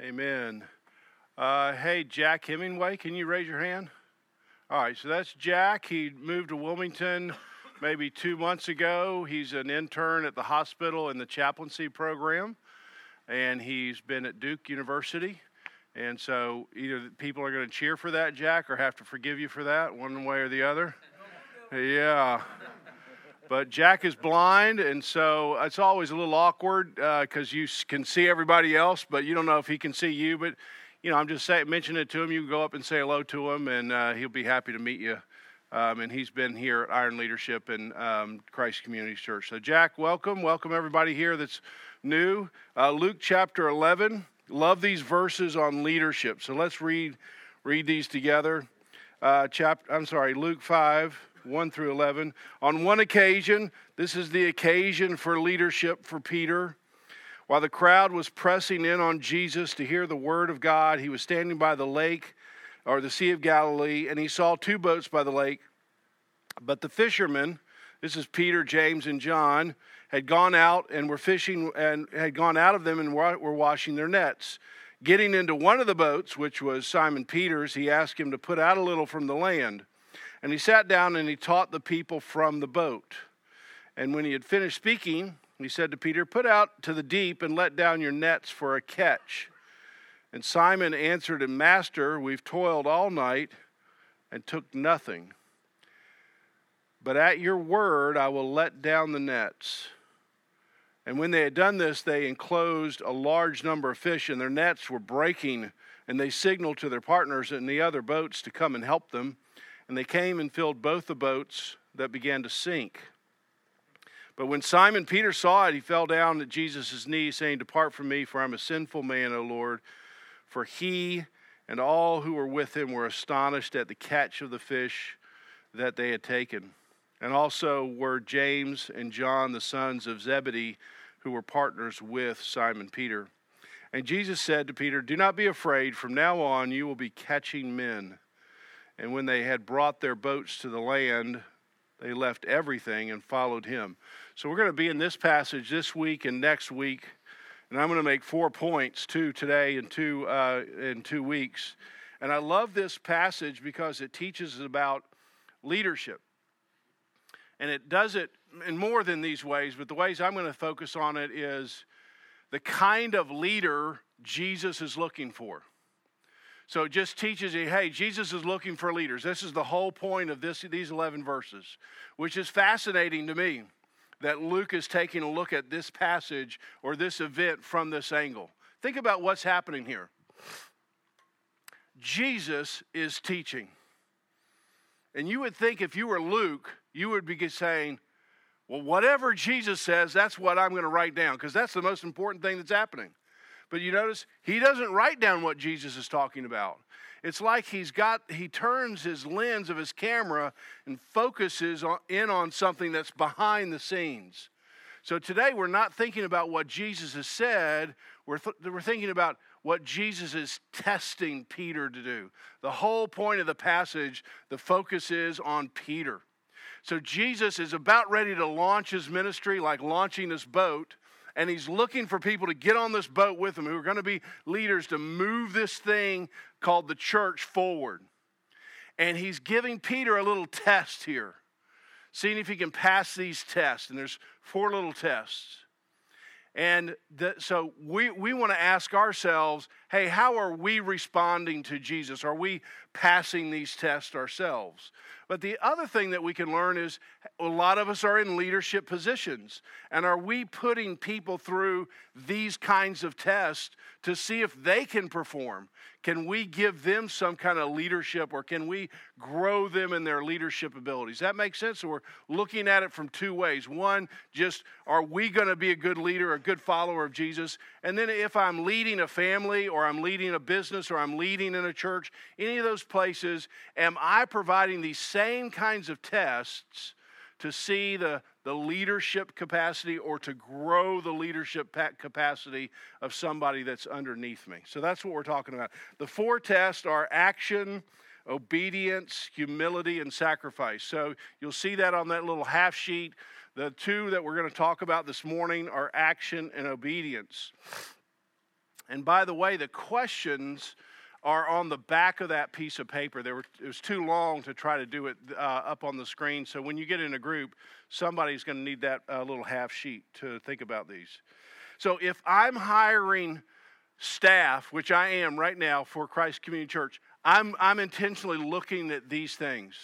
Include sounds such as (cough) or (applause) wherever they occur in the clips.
Amen. Uh, hey, Jack Hemingway, can you raise your hand? All right, so that's Jack. He moved to Wilmington maybe two months ago. He's an intern at the hospital in the chaplaincy program, and he's been at Duke University. And so either people are going to cheer for that, Jack, or have to forgive you for that, one way or the other. Yeah. But Jack is blind, and so it's always a little awkward because uh, you can see everybody else, but you don't know if he can see you. But you know, I'm just saying, mention it to him. You can go up and say hello to him, and uh, he'll be happy to meet you. Um, and he's been here at Iron Leadership and um, Christ Community Church. So, Jack, welcome. Welcome everybody here that's new. Uh, Luke chapter 11. Love these verses on leadership. So let's read read these together. Uh, I'm sorry, Luke 5 1 through 11. On one occasion, this is the occasion for leadership for Peter. While the crowd was pressing in on Jesus to hear the word of God, he was standing by the lake or the Sea of Galilee, and he saw two boats by the lake. But the fishermen, this is Peter, James, and John, had gone out and were fishing and had gone out of them and were washing their nets. Getting into one of the boats, which was Simon Peter's, he asked him to put out a little from the land. And he sat down and he taught the people from the boat. And when he had finished speaking, he said to Peter, Put out to the deep and let down your nets for a catch. And Simon answered him, Master, we've toiled all night and took nothing. But at your word I will let down the nets. And when they had done this, they enclosed a large number of fish, and their nets were breaking. And they signaled to their partners in the other boats to come and help them. And they came and filled both the boats that began to sink. But when Simon Peter saw it, he fell down at Jesus' knees, saying, Depart from me, for I'm a sinful man, O Lord. For he and all who were with him were astonished at the catch of the fish that they had taken. And also were James and John, the sons of Zebedee, who were partners with Simon Peter. And Jesus said to Peter, Do not be afraid. From now on, you will be catching men. And when they had brought their boats to the land, they left everything and followed him. So we're going to be in this passage this week and next week. And I'm going to make four points, two today and two uh, in two weeks. And I love this passage because it teaches about leadership. And it does it in more than these ways, but the ways I'm going to focus on it is the kind of leader Jesus is looking for. So it just teaches you, hey, Jesus is looking for leaders. This is the whole point of this, these 11 verses, which is fascinating to me that Luke is taking a look at this passage or this event from this angle. Think about what's happening here. Jesus is teaching. And you would think if you were Luke, you would be saying, well, whatever Jesus says, that's what I'm going to write down because that's the most important thing that's happening. But you notice he doesn't write down what Jesus is talking about. It's like he's got he turns his lens of his camera and focuses on, in on something that's behind the scenes. So today we're not thinking about what Jesus has said, we're, th- we're thinking about what Jesus is testing Peter to do. The whole point of the passage, the focus is on Peter. So Jesus is about ready to launch his ministry, like launching this boat and he's looking for people to get on this boat with him who are going to be leaders to move this thing called the church forward. And he's giving Peter a little test here, seeing if he can pass these tests. And there's four little tests. And the, so we, we want to ask ourselves hey, how are we responding to Jesus? Are we passing these tests ourselves? But the other thing that we can learn is a lot of us are in leadership positions. And are we putting people through these kinds of tests to see if they can perform? Can we give them some kind of leadership or can we grow them in their leadership abilities? That makes sense. So we're looking at it from two ways. One, just are we going to be a good leader, a good follower of Jesus? And then if I'm leading a family or I'm leading a business or I'm leading in a church, any of those places, am I providing these same kinds of tests to see the, the leadership capacity or to grow the leadership capacity of somebody that's underneath me. So that's what we're talking about. The four tests are action, obedience, humility, and sacrifice. So you'll see that on that little half sheet. The two that we're going to talk about this morning are action and obedience. And by the way, the questions are on the back of that piece of paper. There Were, it was too long to try to do it uh, up on the screen. So when you get in a group, somebody's going to need that uh, little half sheet to think about these. So if I'm hiring staff, which I am right now for Christ Community Church, I'm, I'm intentionally looking at these things.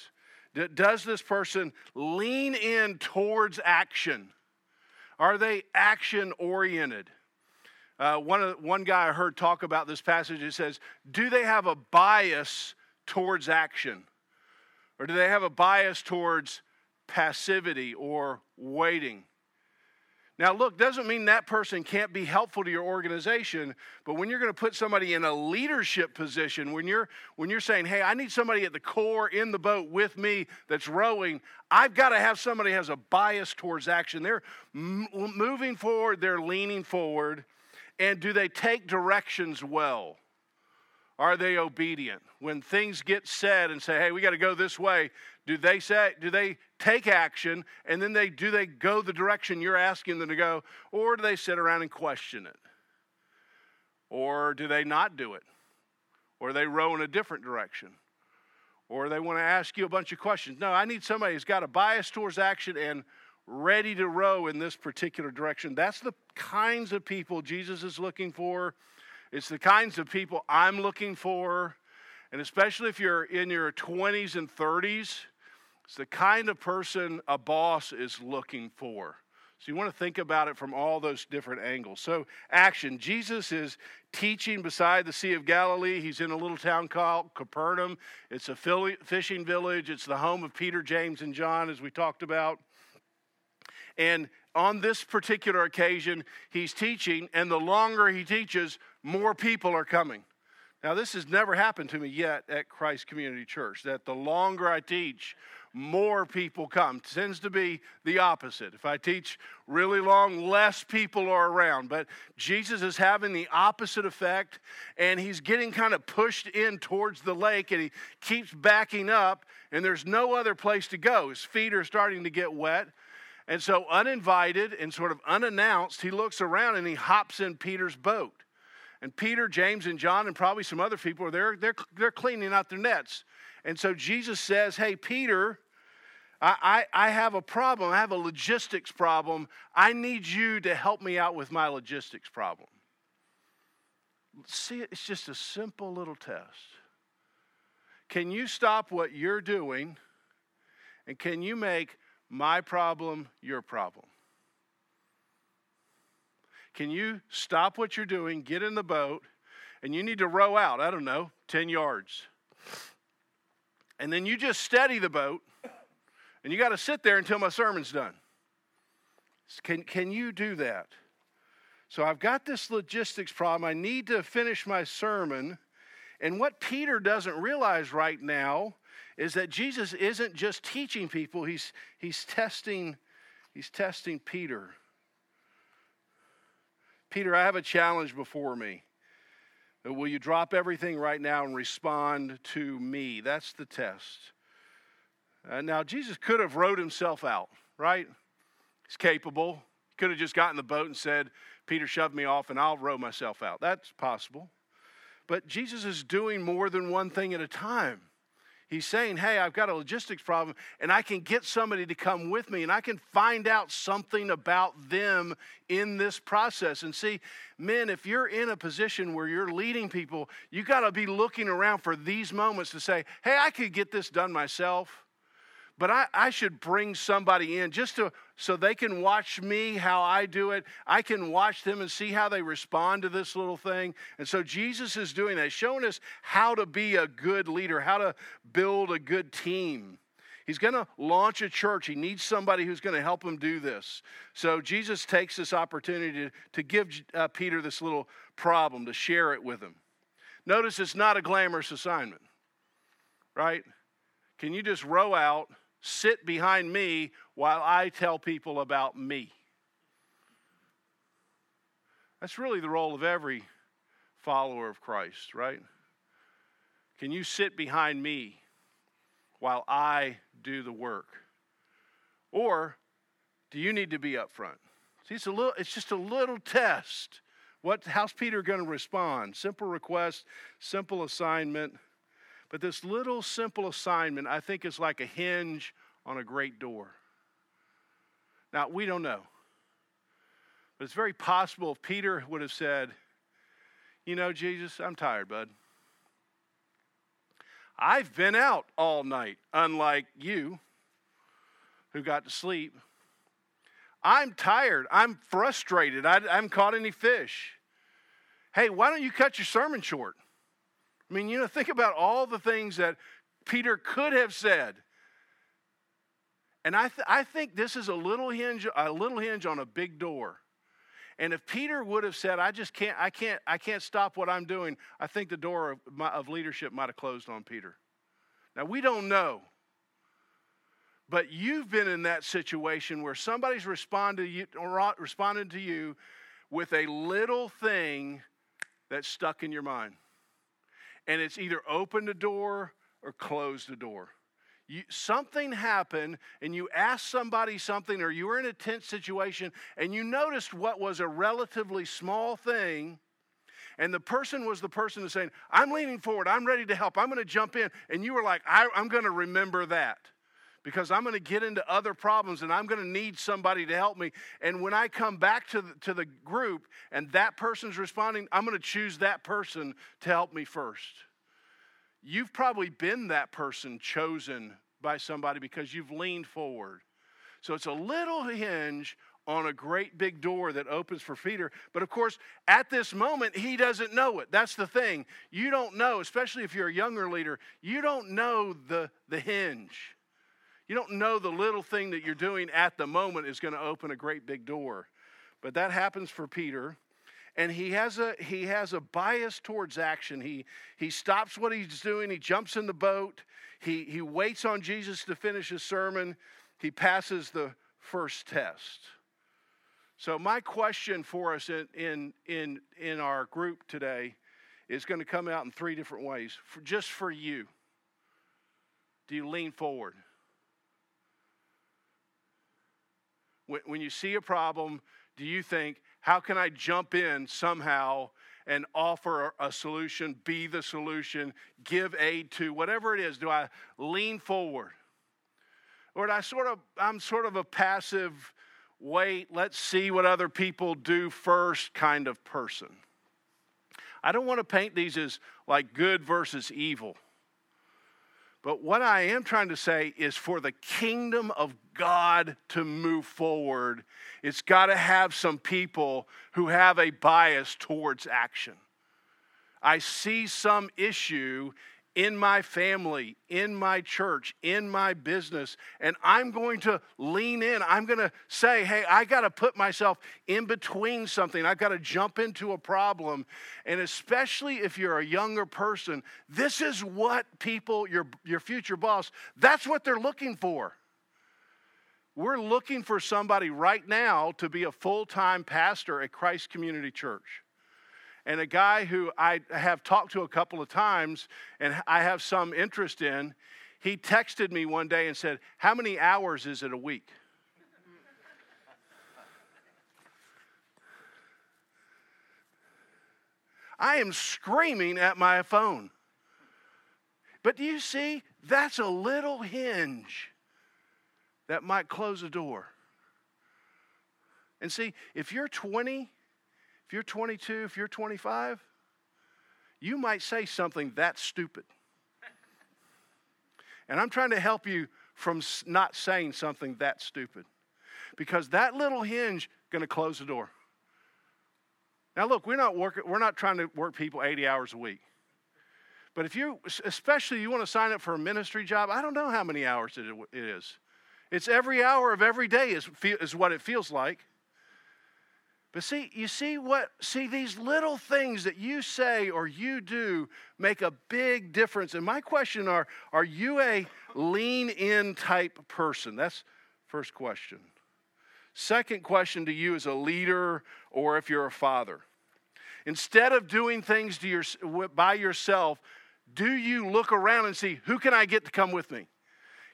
Does this person lean in towards action? Are they action oriented? Uh, one, one guy I heard talk about this passage, it says, Do they have a bias towards action? Or do they have a bias towards passivity or waiting? Now, look, doesn't mean that person can't be helpful to your organization, but when you're going to put somebody in a leadership position, when you're when you're saying, "Hey, I need somebody at the core in the boat with me that's rowing," I've got to have somebody has a bias towards action. They're m- moving forward, they're leaning forward, and do they take directions well? Are they obedient? When things get said and say, hey, we got to go this way, do they say, do they take action and then they do they go the direction you're asking them to go, or do they sit around and question it? Or do they not do it? Or they row in a different direction? Or they want to ask you a bunch of questions. No, I need somebody who's got a bias towards action and ready to row in this particular direction. That's the kinds of people Jesus is looking for. It's the kinds of people I'm looking for. And especially if you're in your 20s and 30s, it's the kind of person a boss is looking for. So you want to think about it from all those different angles. So, action. Jesus is teaching beside the Sea of Galilee. He's in a little town called Capernaum. It's a fishing village, it's the home of Peter, James, and John, as we talked about. And on this particular occasion, he's teaching, and the longer he teaches, more people are coming. Now, this has never happened to me yet at Christ Community Church, that the longer I teach, more people come. It tends to be the opposite. If I teach really long, less people are around. But Jesus is having the opposite effect, and he's getting kind of pushed in towards the lake, and he keeps backing up, and there's no other place to go. His feet are starting to get wet. And so, uninvited and sort of unannounced, he looks around and he hops in Peter's boat. And Peter, James, and John, and probably some other people are there. They're, they're cleaning out their nets. And so Jesus says, Hey, Peter, I, I, I have a problem. I have a logistics problem. I need you to help me out with my logistics problem. See, it's just a simple little test. Can you stop what you're doing and can you make my problem, your problem. Can you stop what you're doing, get in the boat, and you need to row out, I don't know, 10 yards. And then you just steady the boat, and you got to sit there until my sermon's done. Can, can you do that? So I've got this logistics problem. I need to finish my sermon. And what Peter doesn't realize right now is that Jesus isn't just teaching people, he's, he's, testing, he's testing Peter. Peter, I have a challenge before me. Will you drop everything right now and respond to me? That's the test. Uh, now, Jesus could have wrote himself out, right? He's capable. He could have just gotten the boat and said, Peter, shove me off and I'll row myself out. That's possible. But Jesus is doing more than one thing at a time. He's saying, Hey, I've got a logistics problem, and I can get somebody to come with me, and I can find out something about them in this process. And see, men, if you're in a position where you're leading people, you got to be looking around for these moments to say, Hey, I could get this done myself but I, I should bring somebody in just to so they can watch me how I do it. I can watch them and see how they respond to this little thing. And so Jesus is doing that, showing us how to be a good leader, how to build a good team. He's going to launch a church. He needs somebody who's going to help him do this. So Jesus takes this opportunity to, to give uh, Peter this little problem, to share it with him. Notice it's not a glamorous assignment, right? Can you just row out? Sit behind me while I tell people about me. That's really the role of every follower of Christ, right? Can you sit behind me while I do the work? Or do you need to be up front? See, it's, a little, it's just a little test What, how's Peter going to respond? Simple request, simple assignment. But this little simple assignment, I think, is like a hinge on a great door. Now, we don't know. But it's very possible if Peter would have said, You know, Jesus, I'm tired, bud. I've been out all night, unlike you who got to sleep. I'm tired. I'm frustrated. I, I haven't caught any fish. Hey, why don't you cut your sermon short? I mean, you know, think about all the things that Peter could have said. And I, th- I think this is a little hinge, a little hinge on a big door. And if Peter would have said, "I just can't, I can't, I can't stop what I'm doing," I think the door of, my, of leadership might have closed on Peter. Now we don't know, but you've been in that situation where somebody's responded to you, responded to you with a little thing that's stuck in your mind, and it's either open the door or close the door. You, something happened and you asked somebody something or you were in a tense situation and you noticed what was a relatively small thing and the person was the person who's saying i'm leaning forward. I'm ready to help. I'm going to jump in. And you were like i'm going to remember that because i'm going to get into other problems and i'm going to need somebody to help me and when i come back to the, to the group and that person's responding i'm going to choose that person to help me first You've probably been that person chosen by somebody because you've leaned forward. So it's a little hinge on a great big door that opens for Peter. But of course, at this moment, he doesn't know it. That's the thing. You don't know, especially if you're a younger leader, you don't know the, the hinge. You don't know the little thing that you're doing at the moment is going to open a great big door. But that happens for Peter and he has a he has a bias towards action. He he stops what he's doing, he jumps in the boat, he he waits on Jesus to finish his sermon, he passes the first test. So my question for us in in in, in our group today is going to come out in three different ways. For, just for you. Do you lean forward? When, when you see a problem, do you think, how can I jump in somehow and offer a solution, be the solution, give aid to, whatever it is? Do I lean forward? Or I sort of, I'm sort of a passive, wait, let's see what other people do first kind of person. I don't want to paint these as like good versus evil. But what I am trying to say is for the kingdom of God to move forward, it's got to have some people who have a bias towards action. I see some issue in my family, in my church, in my business, and I'm going to lean in. I'm going to say, hey, I got to put myself in between something. I've got to jump into a problem. And especially if you're a younger person, this is what people, your, your future boss, that's what they're looking for. We're looking for somebody right now to be a full time pastor at Christ Community Church and a guy who I have talked to a couple of times and I have some interest in, he texted me one day and said, How many hours is it a week? I am screaming at my phone. But do you see? That's a little hinge that might close a door. And see, if you're 20 if you're 22, if you're 25, you might say something that stupid. And I'm trying to help you from not saying something that stupid. Because that little hinge going to close the door. Now look, we're not working we're not trying to work people 80 hours a week. But if you especially you want to sign up for a ministry job, I don't know how many hours it is. It's every hour of every day is, is what it feels like. But see, you see what, see, these little things that you say or you do make a big difference. And my question are, are you a lean in type person? That's first question. Second question to you as a leader or if you're a father. Instead of doing things to your, by yourself, do you look around and see who can I get to come with me?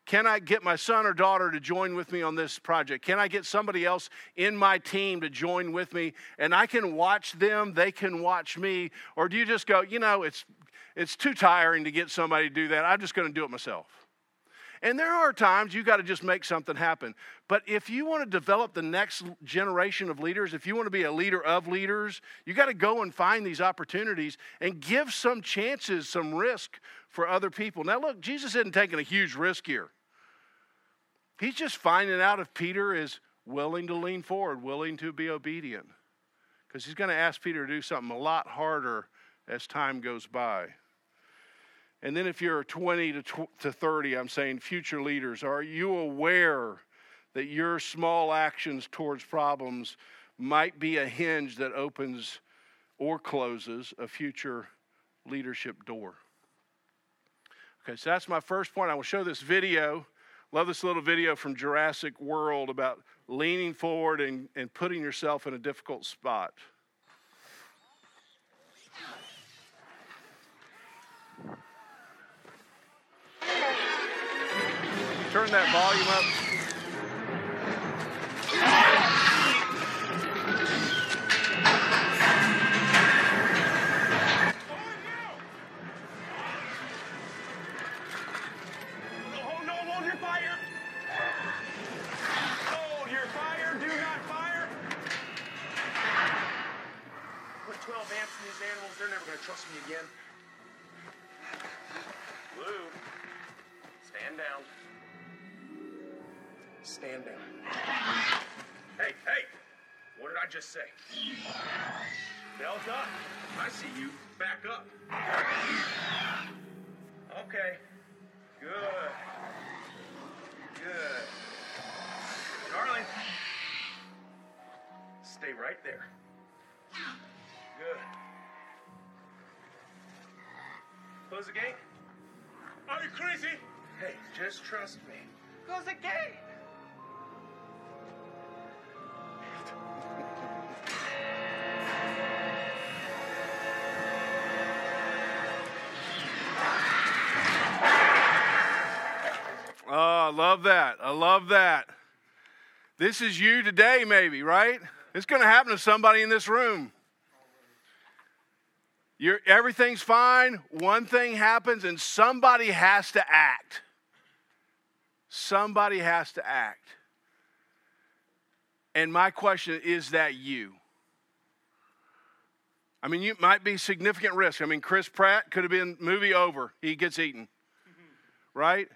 Can I get my son or daughter to join with me on this project? Can I get somebody else in my team to join with me and I can watch them, they can watch me? Or do you just go, you know, it's, it's too tiring to get somebody to do that. I'm just going to do it myself. And there are times you got to just make something happen. But if you want to develop the next generation of leaders, if you want to be a leader of leaders, you got to go and find these opportunities and give some chances, some risk for other people. Now, look, Jesus isn't taking a huge risk here. He's just finding out if Peter is willing to lean forward, willing to be obedient. Because he's going to ask Peter to do something a lot harder as time goes by. And then if you're 20 to, to 30, I'm saying future leaders, are you aware that your small actions towards problems might be a hinge that opens or closes a future leadership door? Okay, so that's my first point. I will show this video. Love this little video from Jurassic World about leaning forward and, and putting yourself in a difficult spot. Turn that volume up. Hold, no, hold your fire. Oh, hold your fire. Do not fire. Put 12 amps in these animals. They're never going to trust me again. Blue, stand down. Stand down. Hey, hey. What did I just say? Bell's up. I see you. Back up. Okay. Good. Good. Darling. Stay right there. Good. Close the gate. Are you crazy? Hey, just trust me. Close the gate. I love that. I love that. This is you today, maybe, right? It's going to happen to somebody in this room. You're, everything's fine. One thing happens, and somebody has to act. Somebody has to act. And my question is that you? I mean, you might be significant risk. I mean, Chris Pratt could have been movie over. He gets eaten, mm-hmm. right?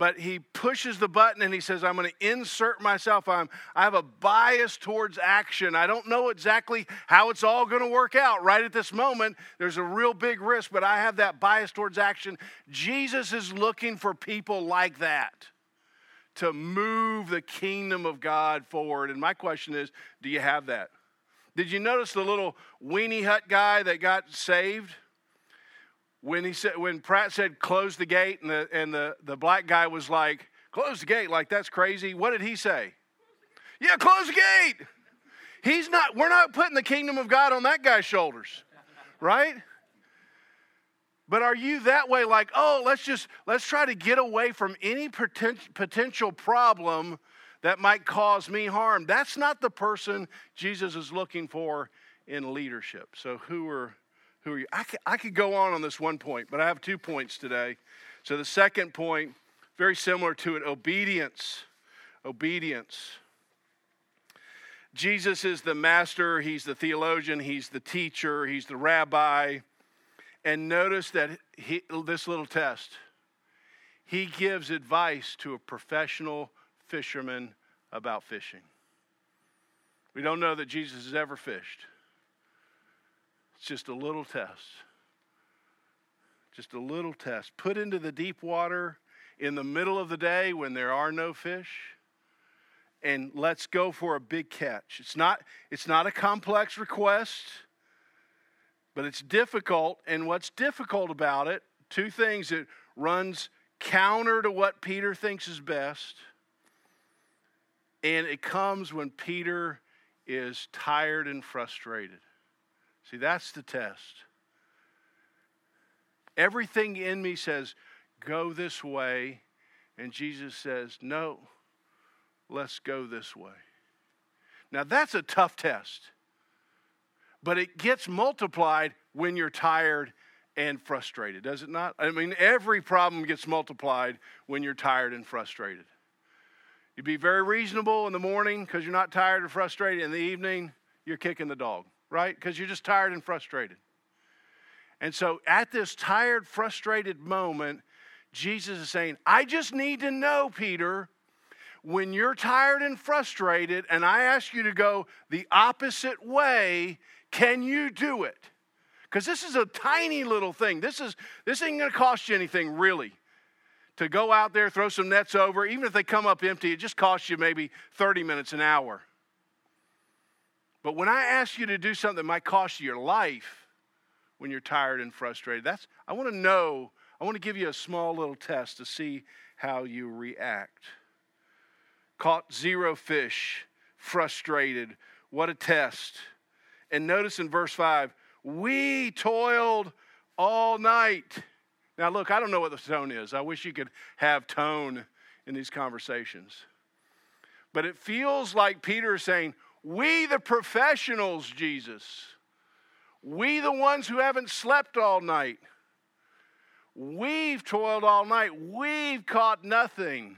But he pushes the button and he says, I'm going to insert myself. I'm, I have a bias towards action. I don't know exactly how it's all going to work out right at this moment. There's a real big risk, but I have that bias towards action. Jesus is looking for people like that to move the kingdom of God forward. And my question is do you have that? Did you notice the little weenie hut guy that got saved? When he said when Pratt said close the gate and the and the, the black guy was like, close the gate, like that's crazy. What did he say? Yeah, close the gate. He's not, we're not putting the kingdom of God on that guy's shoulders, right? But are you that way, like, oh, let's just let's try to get away from any poten- potential problem that might cause me harm? That's not the person Jesus is looking for in leadership. So who are who are you? I could, I could go on on this one point, but I have two points today. So the second point, very similar to it, obedience. Obedience. Jesus is the master, he's the theologian, he's the teacher, he's the rabbi. And notice that he, this little test, he gives advice to a professional fisherman about fishing. We don't know that Jesus has ever fished. It's just a little test. Just a little test. Put into the deep water in the middle of the day when there are no fish and let's go for a big catch. It's not it's not a complex request, but it's difficult and what's difficult about it, two things it runs counter to what Peter thinks is best. And it comes when Peter is tired and frustrated. See, that's the test. Everything in me says, go this way. And Jesus says, No, let's go this way. Now, that's a tough test, but it gets multiplied when you're tired and frustrated, does it not? I mean, every problem gets multiplied when you're tired and frustrated. You'd be very reasonable in the morning because you're not tired or frustrated. In the evening, you're kicking the dog, right? Because you're just tired and frustrated. And so at this tired, frustrated moment, Jesus is saying, I just need to know, Peter, when you're tired and frustrated and I ask you to go the opposite way, can you do it? Because this is a tiny little thing. This is this ain't gonna cost you anything really. To go out there, throw some nets over, even if they come up empty, it just costs you maybe 30 minutes an hour. But when I ask you to do something that might cost you your life when you're tired and frustrated, that's I want to know, I want to give you a small little test to see how you react. Caught zero fish, frustrated. What a test. And notice in verse 5, we toiled all night. Now, look, I don't know what the tone is. I wish you could have tone in these conversations. But it feels like Peter is saying, We, the professionals, Jesus, we, the ones who haven't slept all night, we've toiled all night, we've caught nothing.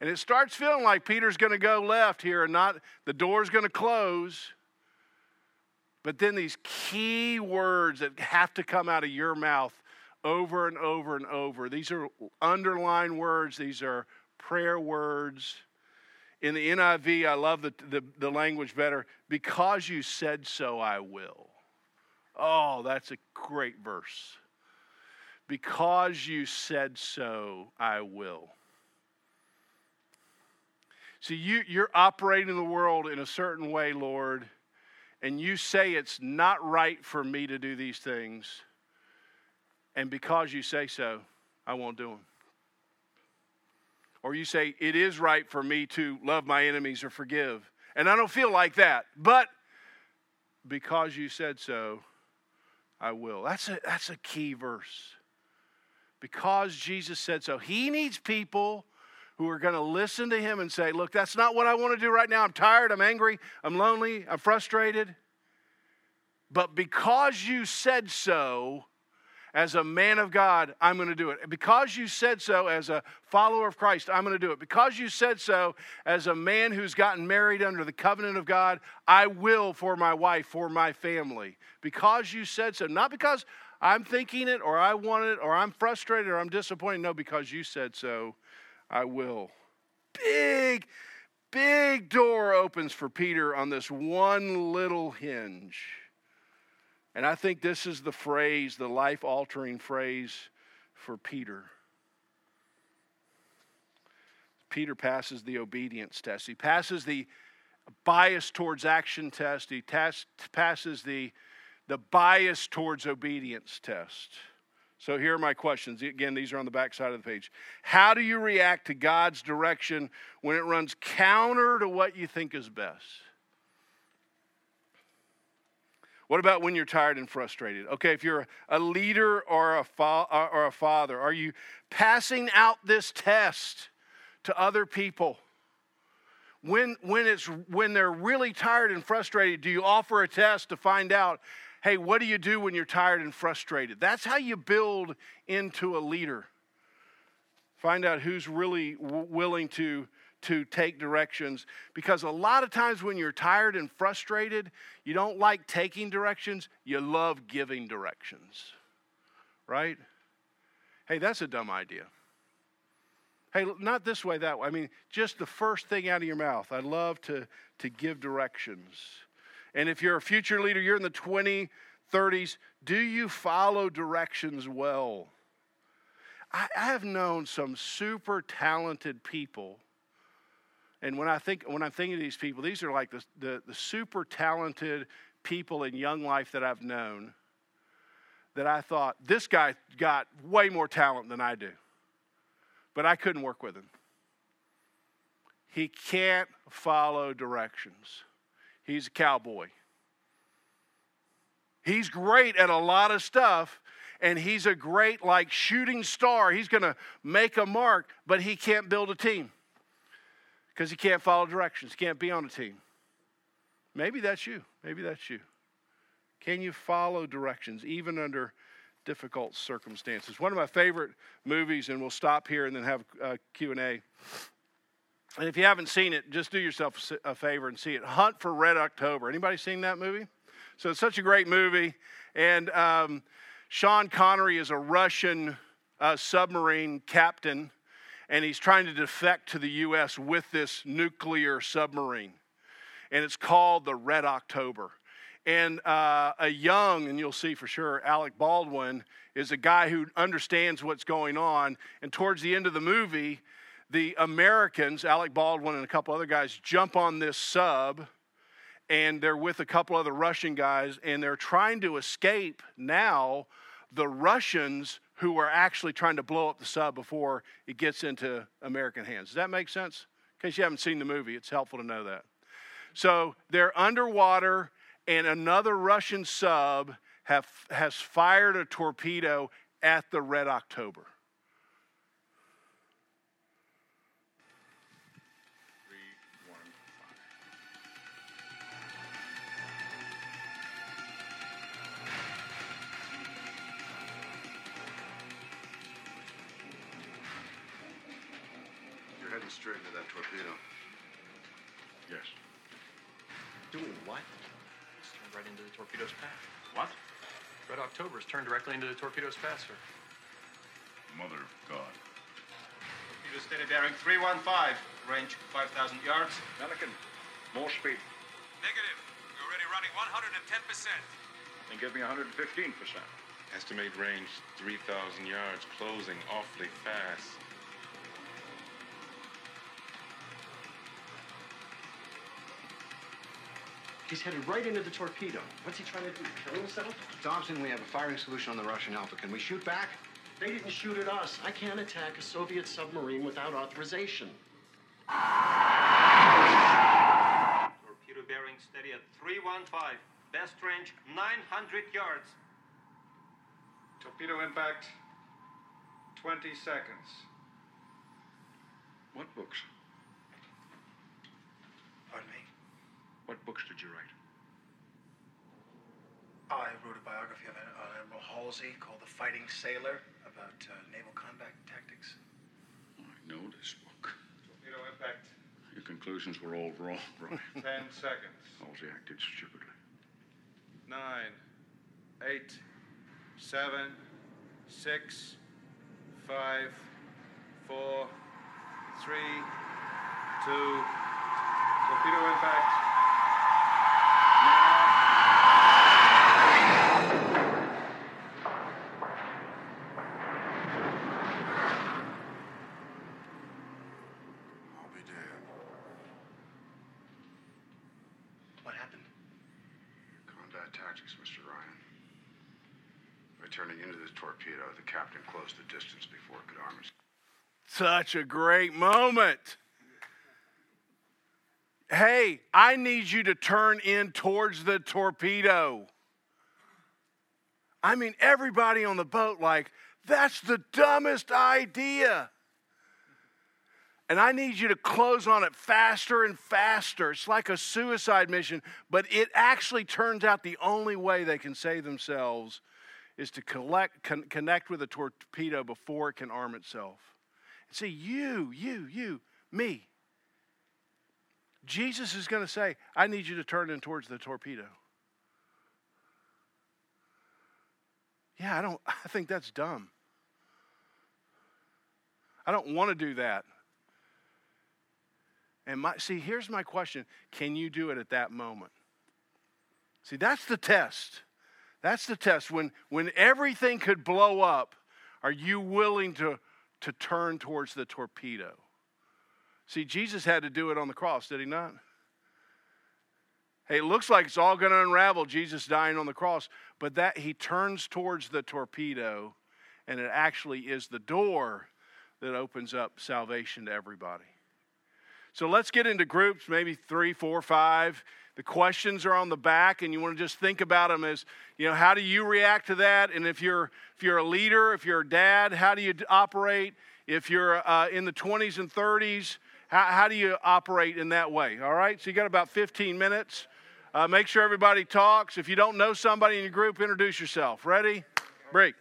And it starts feeling like Peter's going to go left here and not the door's going to close. But then these key words that have to come out of your mouth over and over and over. These are underlined words, these are prayer words. In the NIV, I love the, the, the, language better. Because you said so, I will. Oh, that's a great verse. Because you said so, I will. See, you, you're operating the world in a certain way, Lord, and you say it's not right for me to do these things, and because you say so, I won't do them. Or you say it is right for me to love my enemies or forgive, and I don't feel like that, but because you said so, I will. That's a, that's a key verse. Because Jesus said so. He needs people who are going to listen to him and say, Look, that's not what I want to do right now. I'm tired, I'm angry, I'm lonely, I'm frustrated. But because you said so, as a man of God, I'm going to do it. Because you said so as a follower of Christ, I'm going to do it. Because you said so as a man who's gotten married under the covenant of God, I will for my wife, for my family. Because you said so. Not because I'm thinking it or I want it or I'm frustrated or I'm disappointed. No, because you said so, I will. Big, big door opens for Peter on this one little hinge. And I think this is the phrase, the life altering phrase for Peter. Peter passes the obedience test. He passes the bias towards action test. He tas- passes the, the bias towards obedience test. So here are my questions. Again, these are on the back side of the page. How do you react to God's direction when it runs counter to what you think is best? What about when you're tired and frustrated? Okay, if you're a leader or a, fa- uh, or a father, are you passing out this test to other people? When, when, it's, when they're really tired and frustrated, do you offer a test to find out Hey, what do you do when you're tired and frustrated? That's how you build into a leader. Find out who's really w- willing to, to take directions. Because a lot of times when you're tired and frustrated, you don't like taking directions, you love giving directions. Right? Hey, that's a dumb idea. Hey, not this way, that way. I mean, just the first thing out of your mouth. I love to, to give directions. And if you're a future leader, you're in the 20, 30s, do you follow directions well? I, I have known some super talented people. And when I think when I'm thinking of these people, these are like the, the, the super talented people in young life that I've known that I thought, this guy got way more talent than I do. But I couldn't work with him. He can't follow directions. He's a cowboy. He's great at a lot of stuff. and he's a great, like, shooting star. He's going to make a mark, but he can't build a team because he can't follow directions, can't be on a team. Maybe that's you. Maybe that's you. Can you follow directions even under difficult circumstances? One of my favorite movies, and we'll stop here and then have a Q&A. And if you haven't seen it, just do yourself a favor and see it. Hunt for Red October. Anybody seen that movie? So it's such a great movie. And um, Sean Connery is a Russian uh, submarine captain, and he's trying to defect to the U.S. with this nuclear submarine. And it's called the Red October. And uh, a young, and you'll see for sure, Alec Baldwin is a guy who understands what's going on. And towards the end of the movie, the Americans, Alec Baldwin and a couple other guys, jump on this sub and they're with a couple other Russian guys, and they're trying to escape now the Russians who are actually trying to blow up the sub before it gets into American hands. Does that make sense? In case you haven't seen the movie, it's helpful to know that. So they're underwater, and another Russian sub have, has fired a torpedo at the Red October. Straight into that torpedo. Yes. Doing what? It's turned right into the torpedo's path. What? Red October is turned directly into the torpedo's path, sir. Mother of God. Torpedo steady bearing 315, range 5,000 yards. Pelican, more speed. Negative. You're already running 110%. And give me 115%. Estimate range 3,000 yards, closing awfully fast. He's headed right into the torpedo. What's he trying to do? Kill himself? Dobson, we have a firing solution on the Russian Alpha. Can we shoot back? They didn't shoot at us. I can't attack a Soviet submarine without authorization. Torpedo bearing steady at 315. Best range 900 yards. Torpedo impact, 20 seconds. What books? Pardon me? What books did you write? I wrote a biography of uh, Admiral Halsey called The Fighting Sailor about uh, naval combat tactics. I know this book. Torpedo impact, Your conclusions were all wrong, Ryan. (laughs) 10 seconds. Halsey acted stupidly. Nine, eight, seven, six, five, four, three, two. Torpedo impact. I'll be damned. What happened? Combat tactics, Mr. Ryan. By turning into the torpedo, the captain closed the distance before it could arm itself. Such a great moment. Hey, I need you to turn in towards the torpedo. I mean, everybody on the boat, like, that's the dumbest idea. And I need you to close on it faster and faster. It's like a suicide mission, but it actually turns out the only way they can save themselves is to collect, con- connect with the torpedo before it can arm itself. And See, you, you, you, me. Jesus is going to say, I need you to turn in towards the torpedo. Yeah, I don't (laughs) I think that's dumb. I don't want to do that. And my see, here's my question. Can you do it at that moment? See, that's the test. That's the test. When when everything could blow up, are you willing to, to turn towards the torpedo? See, Jesus had to do it on the cross, did he not? Hey, it looks like it's all going to unravel, Jesus dying on the cross, but that he turns towards the torpedo, and it actually is the door that opens up salvation to everybody. So let's get into groups, maybe three, four, five. The questions are on the back, and you want to just think about them as, you know, how do you react to that? And if you're if you're a leader, if you're a dad, how do you operate? If you're uh, in the 20s and 30s, how, how do you operate in that way? All right, so you got about 15 minutes. Uh, make sure everybody talks. If you don't know somebody in your group, introduce yourself. Ready? Break.